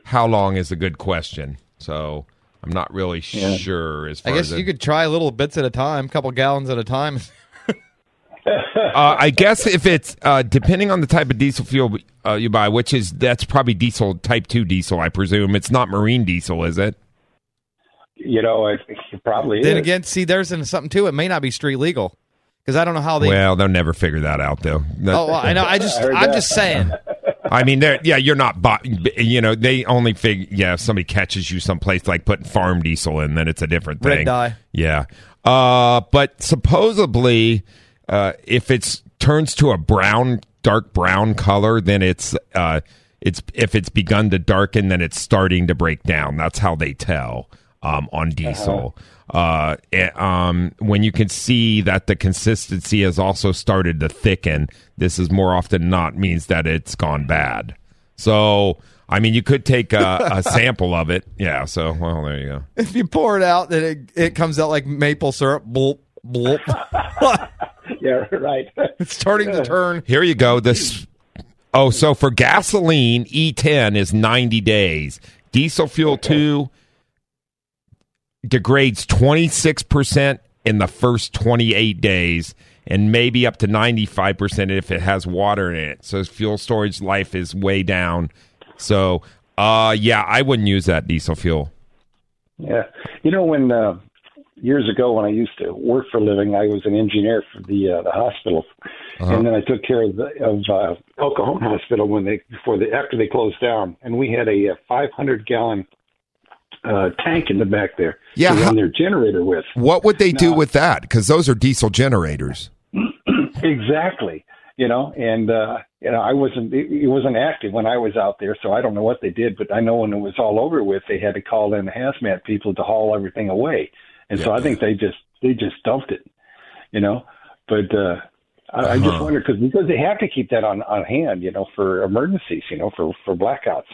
how long is a good question. So I'm not really sure as I guess as you could try little bits at a time, a couple gallons at a time. uh, I guess if it's uh, depending on the type of diesel fuel uh, you buy, which is that's probably diesel type two diesel, I presume. It's not marine diesel, is it? You know, it, it probably then is. again, see, there's an- something to it. May not be street legal because I don't know how they. well, they'll never figure that out, though. That- oh, well, I know. I just, I I'm that. just saying. I mean, they're, yeah, you're not, you know, they only figure, yeah, if somebody catches you someplace like putting farm diesel in, then it's a different Red thing. dye. Yeah. Uh, but supposedly, uh, if it turns to a brown, dark brown color, then it's, uh, it's, if it's begun to darken, then it's starting to break down. That's how they tell, um, on diesel. Uh, eh, um, when you can see that the consistency has also started to thicken, this is more often not means that it's gone bad. So, I mean, you could take a, a sample of it. Yeah. So, well, there you go. If you pour it out, then it, it comes out like maple syrup. Bloop, bloop. yeah, right. it's starting to turn. Here you go. This. Oh, so for gasoline, E10 is 90 days. Diesel fuel 2 degrades 26% in the first 28 days and maybe up to 95% if it has water in it. So fuel storage life is way down. So, uh yeah, I wouldn't use that diesel fuel. Yeah, you know when uh, years ago when I used to work for a living, I was an engineer for the uh, the hospital, and then I took care of the, of uh, Cajon Hospital when they before they after they closed down, and we had a, uh 500 gallon uh, tank in the back there Yeah, to run their generator with. What would they do with that? Because those are diesel generators. exactly you know and uh you know i wasn't it, it wasn't active when i was out there so i don't know what they did but i know when it was all over with they had to call in the hazmat people to haul everything away and so i think they just they just dumped it you know but uh I, I just wonder because because they have to keep that on on hand, you know, for emergencies, you know, for for blackouts.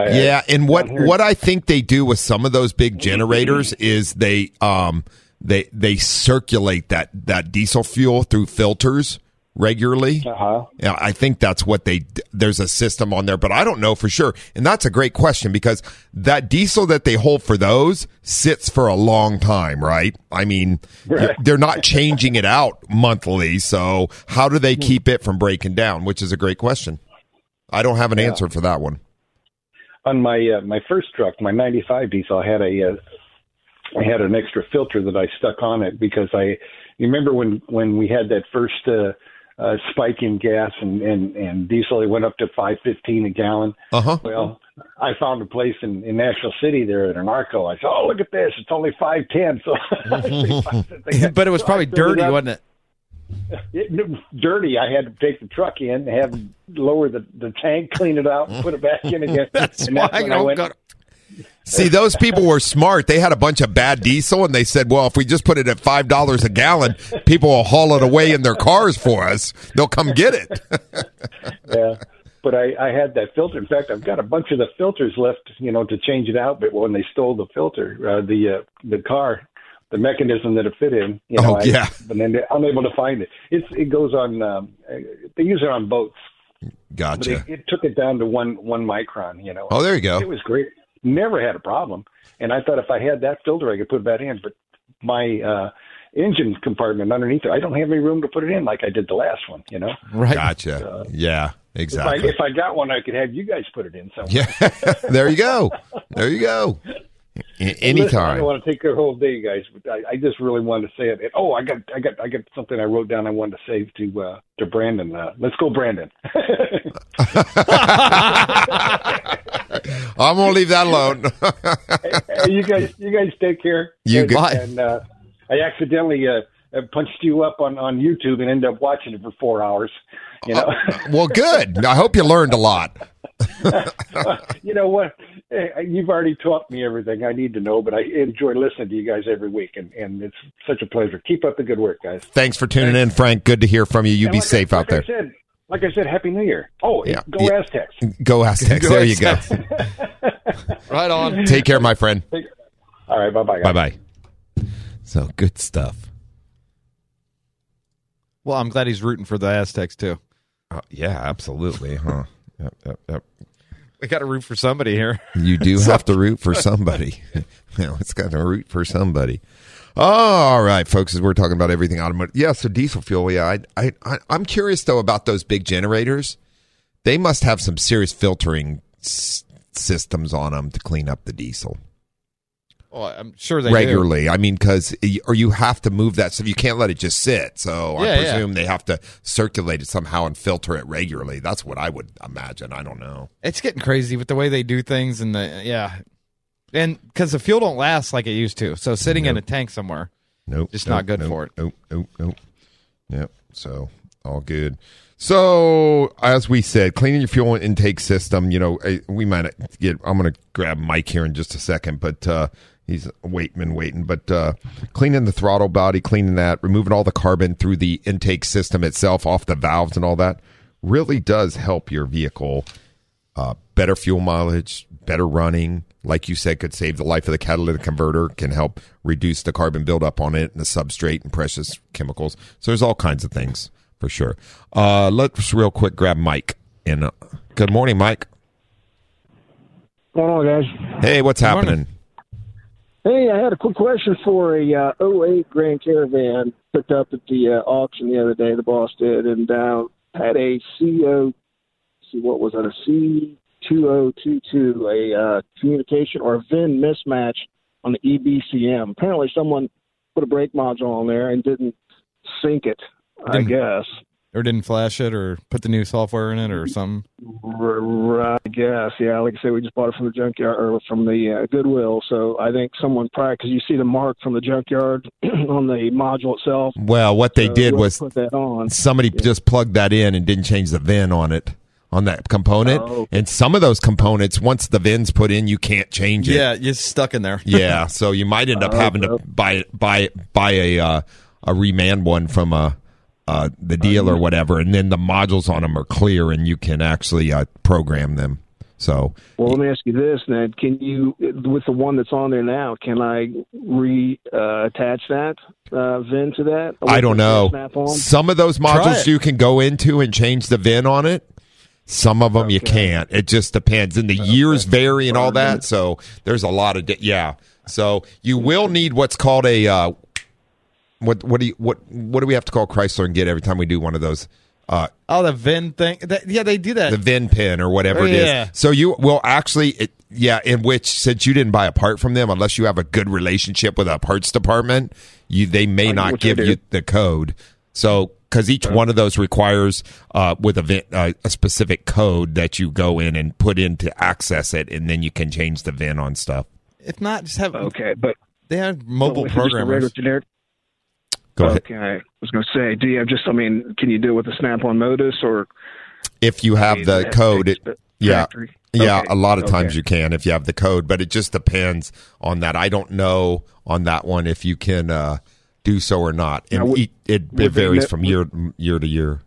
I- Yeah, and what what I think they do with some of those big generators is they um they they circulate that that diesel fuel through filters regularly. Uh-huh. Yeah, I think that's what they there's a system on there, but I don't know for sure. And that's a great question because that diesel that they hold for those sits for a long time, right? I mean, Right. they're not changing it out monthly, so how do they keep it from breaking down, which is a great question. I don't have an answer for that one. On my uh, my first truck, my '95 diesel, I had a uh, I had an extra filter that I stuck on it because I you remember when when we had that first uh, uh, spike in gas and and and diesel, it went up to 5.15 a gallon. Uh-huh. Well, I found a place in, in National City there at an Arco. I said, "Oh, look at this! It's only 5.10." So, but it was probably dirty, up. wasn't it? It, dirty. I had to take the truck in, have lower the the tank, clean it out, put it back in again. That's and why that's I I don't went. go- See, those people were smart. They had a bunch of bad diesel, and they said, "Well, if we just put it at five dollars a gallon, people will haul it away in their cars for us. They'll come get it." Yeah. But I, I had that filter. In fact, I've got a bunch of the filters left, you know, to change it out. But when they stole the filter, uh, the uh, the car, the mechanism that it fit in, you know, Oh, yeah. I, but then I'm able to find it. It's it goes on. Um, uh, they use it on boats, but Gotcha. it, it took it down to one one micron. You know. Oh, there you go. It was great. Never had a problem. And I thought if I had that filter, I could put that in. But my uh, engine compartment underneath it, I don't have any room to put it in like I did the last one. You know. Right. Gotcha. Yeah, If exactly. I, if I got one, I could have you guys put it in somewhere. Yeah, there you go. There you go. A- Listen, I don't want to take the whole day, guys. But I, I just really wanted to say it. And, oh, I got, I got, I got something I wrote down. I wanted to say to uh, to Brandon. Uh, let's go, Brandon. I'm gonna leave that alone. hey, you guys, you guys take care. You and, got- and uh, I accidentally uh, uh, punched you up on on YouTube and ended up watching it for four hours. You know, well, good. I hope you learned a lot. you know what? You've already taught me everything I need to know, but I enjoy listening to you guys every week, and, and it's such a pleasure. Keep up the good work, guys. Thanks for tuning in, Frank. Good to hear from you. You And be like I- safe out like there. I said, like I said, Happy New Year. Oh, Yeah. go Yeah. Aztecs. Go Aztecs. Go there you go. Right on. Take care, my friend. All right, bye bye. Bye bye. So good stuff. Well, I'm glad he's rooting for the Aztecs too. Uh, yeah, absolutely, huh? Yep, yep, yep. We got to root for somebody here. You do have to root for somebody. well, it's got to root for somebody. Oh, All right, folks, as we're talking about everything automotive. Yeah, so diesel fuel. Yeah, I, I, I, I'm curious though about those big generators. They must have some serious filtering s- systems on them to clean up the diesel Well, I'm sure they do. regularly. I mean, because or you have to move that, so you can't let it just sit. So I Yeah, yeah. presume they have to circulate it somehow and filter it regularly. That's what I would imagine. I don't know. It's getting crazy with the way they do things, and the yeah, and because the fuel don't last like it used to. So sitting in a tank somewhere, Nope. Just nope, not good nope, for it. Nope. Nope. Nope. Yep. So all good. So as we said, cleaning your fuel intake system. You know, eh, we might get. I'm going to grab Mike here in just a second, but uh, he's waiting been waiting. But uh, cleaning the throttle body, cleaning that, removing all the carbon through the intake system itself, off the valves and all that, really does help your vehicle uh, better fuel mileage, better running. Like you said, could save the life of the catalytic converter, can help reduce the carbon buildup on it and the substrate and precious chemicals. So there's all kinds of things for sure. Uh, let's real quick grab Mike. And uh, good morning, Mike. going on, guys? Hey, what's happening? Hey, I had a quick question for a uh, 08 Grand Caravan picked up at the uh, auction the other day. The boss did, and uh, had a CO. See what was it? A C2022, a uh, communication or VIN mismatch on the EBCM. Apparently, someone put a brake module on there and didn't sync it. I Didn't- guess. Or didn't flash it, or put the new software in it, or something. Right, I guess. Yeah, like I said, we just bought it from the junkyard or from the uh, Goodwill. So I think someone probably because you see the mark from the junkyard on the module itself. Well, what they So did was put that on. somebody just plugged that in and didn't change the VIN on it on that component. Oh. And some of those components, once the VIN's put in, you can't change it. Yeah, you're stuck in there. yeah, so you might end up Oh, having to buy buy buy a uh, a remand one from uh, uh, the deal or whatever, and then the modules on them are clear, and you can actually uh, program them. So Well, let me ask you this, Ned. Can you, with the one that's on there now, can I re uh, attach that uh, VIN to that? I don't know. Some of those modules you can go into and change the VIN on it. Some of them you can't. It just depends, and the years vary and all that. So there's a lot of di- yeah. So you will need what's called a uh, what what do you what what do we have to call Chrysler and get every time we do one of those uh, Oh, the VIN thing. That, yeah, they do that. the VIN pin or whatever it is. Yeah. So you will actually, it, yeah, in which since you didn't buy a part from them, unless you have a good relationship with a parts department, you they may not give you the code. So because each one of those requires uh, with a VIN, uh, a specific code that you go in and put in to access it, and then you can change the VIN on stuff. if not, just have Okay, but they have mobile so is it just a regular programmers. generic- Go ahead. Okay. I was going to say, do you have just? I mean, can you do it with the snap-on MODIS or? If you have the code, it, yeah, factory? yeah. Okay, A lot of times okay. you can if you have the code, but it just depends on that. I don't know on that one if you can uh, do so or not, and Now, would- it, it, it varies know- from year year to year.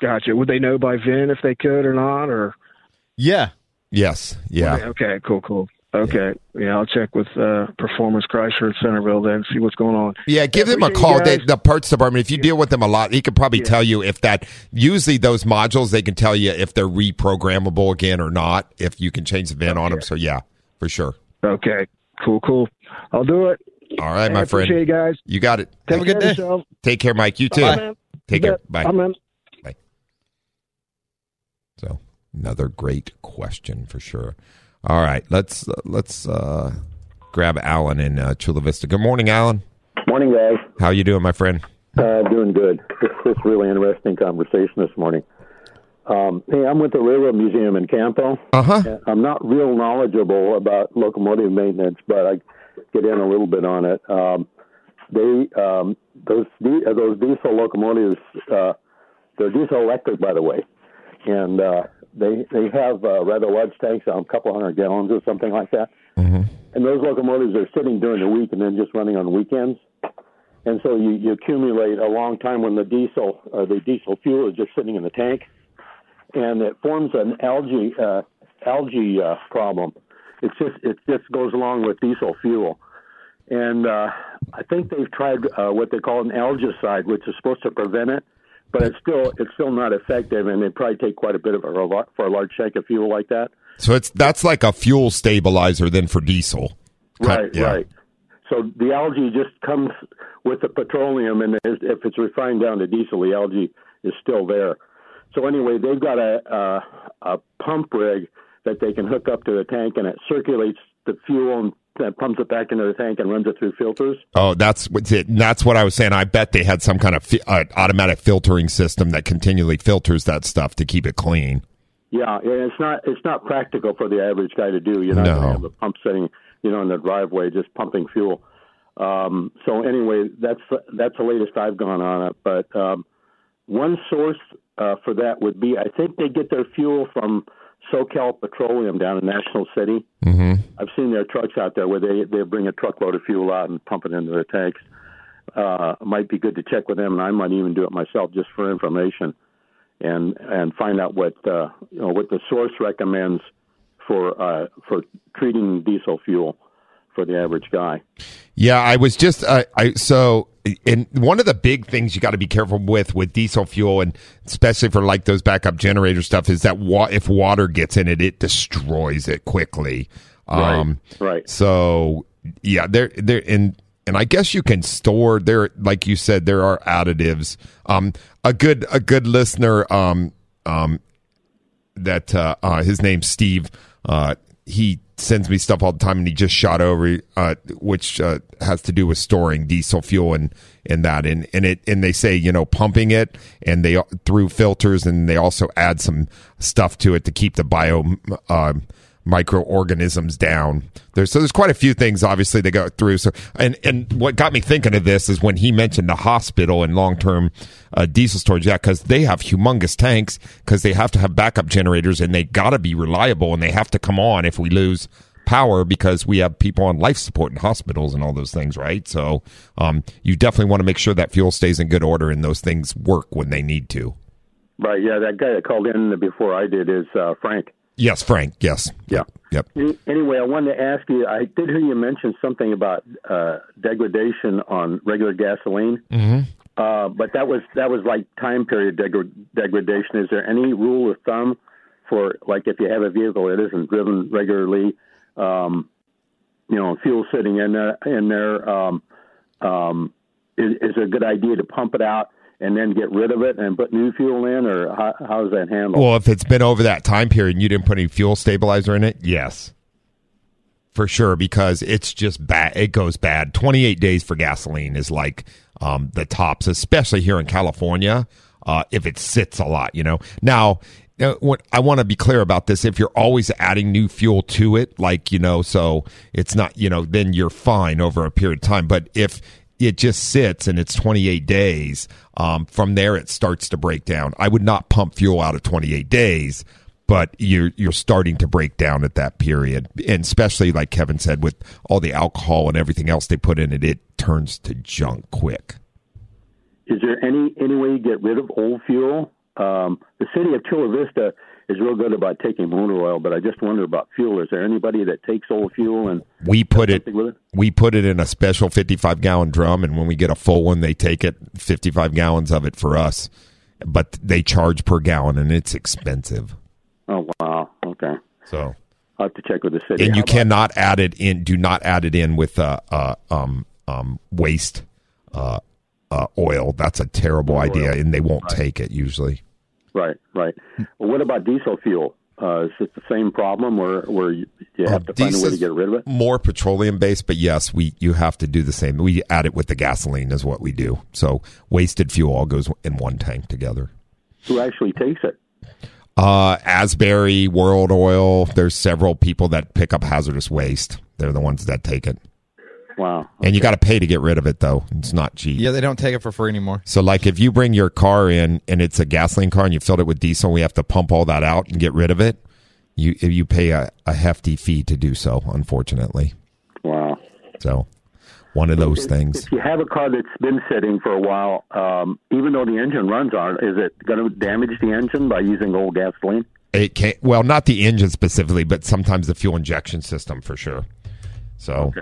Gotcha. Would they know by VIN if they could or not? Or Yeah. Yes, yeah. Okay. Cool. Cool. Okay. Yeah, I'll check with uh, Performance Chrysler at Centerville then, see what's going on. Yeah, give them a call. They, the parts department, if you deal with them a lot, he could probably Yeah. tell you if that. Usually, those modules they can tell you if they're reprogrammable again or not. If you can change the VIN on them. So yeah, for sure. Okay. Cool. Cool. I'll do it. All right, my friend. appreciate you guys. You got it. Have a Take good care day. yourself. Take care, Mike. You too. Bye. Take You care. bet. Bye. Bye, man. So another great question for sure. All right, let's uh, let's uh, grab Alan in uh, Chula Vista. Good morning, Alan. Morning, guys. How you doing, my friend? Uh, doing good. It's this really interesting conversation this morning. Um, hey, I'm with the Railroad Museum in Campo. Uh huh. I'm not real knowledgeable about locomotive maintenance, but I get in a little bit on it. Um, they um, those uh, those diesel locomotives, uh, they're diesel electric, by the way, and uh, they they have uh, rather large tanks, um, a couple hundred gallons or something like that. And those locomotives are sitting during the week and then just running on weekends. And so you, you accumulate a long time when the diesel or the diesel fuel is just sitting in the tank, and it forms an algae uh, algae uh, problem. It's just it just goes along with diesel fuel, and uh, I think they've tried uh, what they call an algicide, which is supposed to prevent it, but it's still it's still not effective, and they probably take quite a bit of a for a large tank of fuel like that. So it's that's like a fuel stabilizer then for diesel. Right, Yeah. right. So the algae just comes with the petroleum, and if it's refined down to diesel, the algae is still there. So anyway, they've got a a, a pump rig that they can hook up to the tank, and it circulates the fuel and pumps it back into the tank and runs it through filters. Oh, that's what's it. That's what I was saying. I bet they had some kind of fi- uh, automatic filtering system that continually filters that stuff to keep it clean. Yeah, it's not it's not practical for the average guy to do. You're not No. going to have a pump sitting, you know, in the driveway just pumping fuel. Um, so anyway, that's that's the latest I've gone on it. But um, one source uh, for that would be I think they get their fuel from SoCal Petroleum down in National City. Mm-hmm. I've seen their trucks out there where they they bring a truckload of fuel out and pump it into their tanks. Uh, it might be good to check with them, and I might even do it myself just for information, and and find out what uh, you know what the source recommends for uh, for treating diesel fuel for the average guy. Yeah, I was just uh, I so and one of the big things you got to be careful with with diesel fuel and especially for like those backup generator stuff is that wa- if water gets in it, it destroys it quickly. Um, right. So yeah, there there and and I guess you can store there, like you said, there are additives. Um, a good a good listener, um, um, that uh, uh, his name's Steve. Uh, he sends me stuff all the time, and he just shot over, uh, which uh, has to do with storing diesel fuel and and that, and and it and they say you know pumping it and they through filters, and they also add some stuff to it to keep the bio. Um, microorganisms down. There's so there's quite a few things obviously they go through. So and and what got me thinking of this is when he mentioned the hospital and long term uh, diesel storage. Yeah, because they have humongous tanks because they have to have backup generators and they got to be reliable and they have to come on if we lose power because we have people on life support in hospitals and all those things, right? So um, you definitely want to make sure that fuel stays in good order and those things work when they need to. Right. Yeah, that guy that called in before I did is uh, Frank. Yes, Frank. Yes. Yeah. Yep. Anyway, I wanted to ask you. I did hear you mention something about uh, degradation on regular gasoline, Mm-hmm. uh, but that was that was like time period degra- degradation. Is there any rule of thumb for like if you have a vehicle that isn't driven regularly, um, you know, fuel sitting in there, in there, um, um, is, is it a good idea to pump it out and then get rid of it and put new fuel in, or how, how does that handle? Well, if it's been over that time period and you didn't put any fuel stabilizer in it, yes. For sure, because it's just bad. It goes bad. 28 days for gasoline is like um, the tops, especially here in California, uh, if it sits a lot, you know. Now, uh, what I want to be clear about this if you're always adding new fuel to it, like, you know, so it's not, you know, then you're fine over a period of time. But if it just sits and it's 28 days. Um, from there, it starts to break down. I would not pump fuel out of 28 days, but you're you're starting to break down at that period, and especially like Kevin said, with all the alcohol and everything else they put in it, it turns to junk quick. Is there any any way you get rid of old fuel? Um, the city of Chula Vista is real good about taking motor oil, but I just wonder about fuel. Is there anybody that takes old fuel and We put it, with it? we put it in a special 55 gallon drum, and when we get a full one, they take it 55 gallons of it for us, but they charge per gallon, and it's expensive. Oh wow, okay. So I'll have to check with the city. and you How cannot add it in. Do not add it in with uh, uh um um waste uh, uh oil. That's a terrible idea, and they won't take it usually. Right, right. Well, what about diesel fuel? Uh, is it the same problem where where you, have to find a way to get rid of it? More petroleum based, but yes, we you have to do the same. We add it with the gasoline is what we do. So wasted fuel all goes in one tank together. Who actually takes it? Uh, Asbury, World Oil. There's several people that pick up hazardous waste. They're the ones that take it, Wow. and you got to pay to get rid of it though. It's not cheap. Yeah, they don't take it for free anymore. So, like, if you bring your car in and it's a gasoline car and you filled it with diesel, we have to pump all that out and get rid of it. You you pay a, a hefty fee to do so. Unfortunately, Wow. so one of those things. If you have a car that's been sitting for a while, um, even though the engine runs on it, is it going to damage the engine by using old gasoline? It can't. well, not the engine specifically, but sometimes the fuel injection system for sure. So,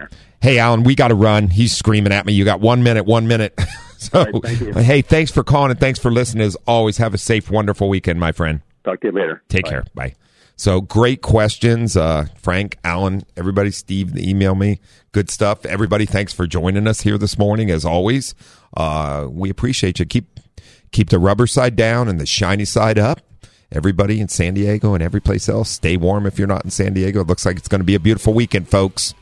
hey, Alan, we got to run. He's screaming at me. You got one minute, one minute. so, right, thank hey, thanks for calling and thanks for listening. As always, have a safe, wonderful weekend, my friend. Talk to you later. Take care. Bye. So great questions, uh, Frank, Alan, everybody, Steve, email me. Good stuff. Everybody, thanks for joining us here this morning. As always, uh, we appreciate you. Keep keep the rubber side down and the shiny side up. Everybody in San Diego and every place else, stay warm if you're not in San Diego. It looks like it's going to be a beautiful weekend, folks.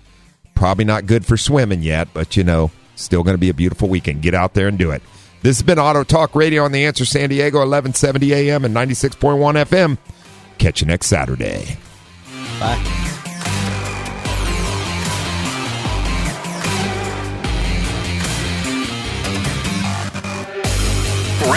Probably not good for swimming yet, but you know, still going to be a beautiful weekend. Get out there and do it. This has been Auto Talk Radio on the Answer San Diego, 1170 AM and 96.1 FM. Catch you next Saturday. For